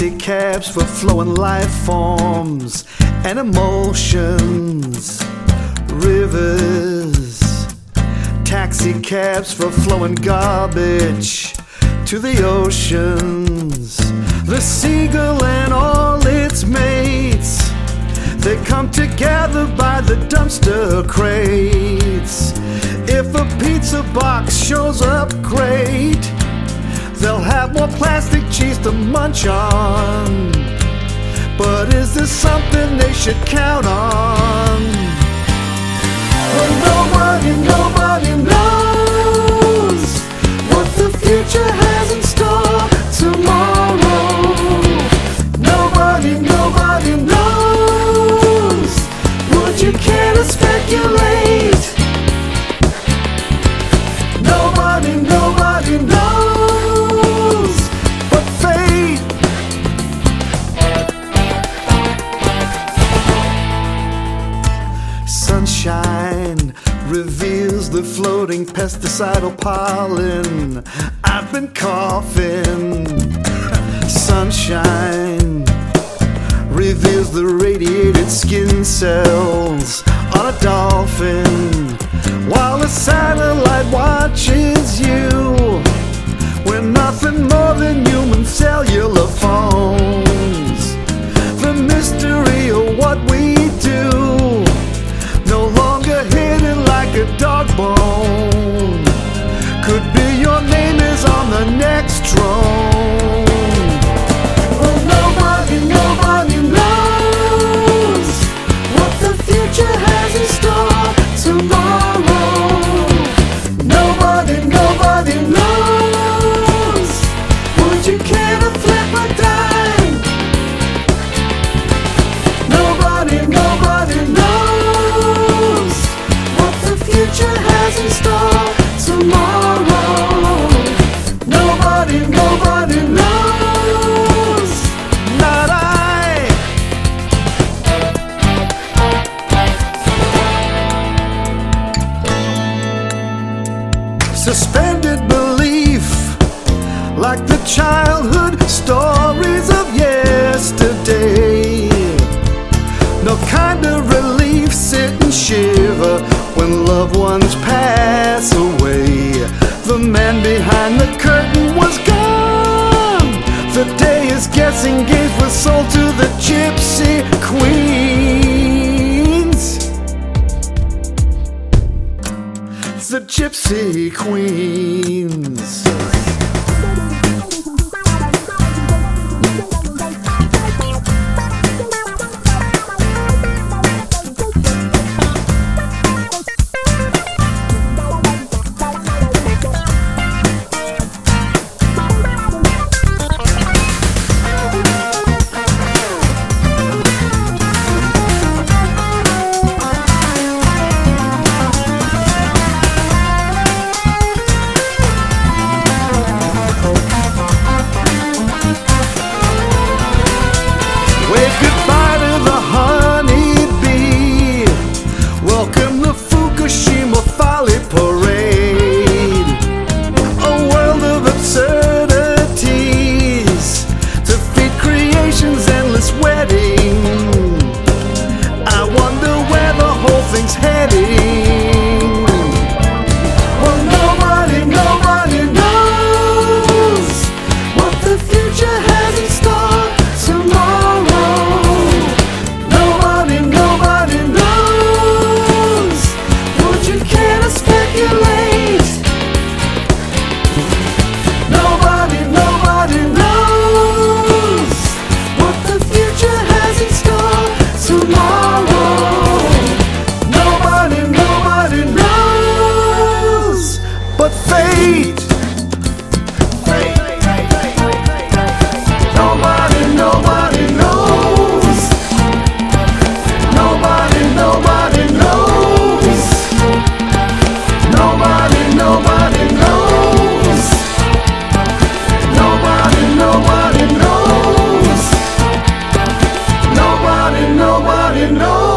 taxi cabs for flowing life forms and emotions, rivers, taxi cabs for flowing garbage to the oceans, the seagull and all its mates. They come together by the dumpster crates. If a pizza box shows up great, they'll have more plastic cheese to munch on. But is this something they should count on? Well, nobody, nobody knows what the future has in store tomorrow. Nobody, nobody knows. Would you care to speculate? Reveals the floating pesticidal pollen. I've been coughing. Sunshine reveals the radiated skin cells on a dolphin while a satellite watches you. We're nothing more Suspended belief, like the childhood stories of yesterday. No kind of relief, sit and shiver when loved ones pass away. The man behind the curtain was gone. The day is guessing games were sold to the gypsy Gypsy queens. nobody knows.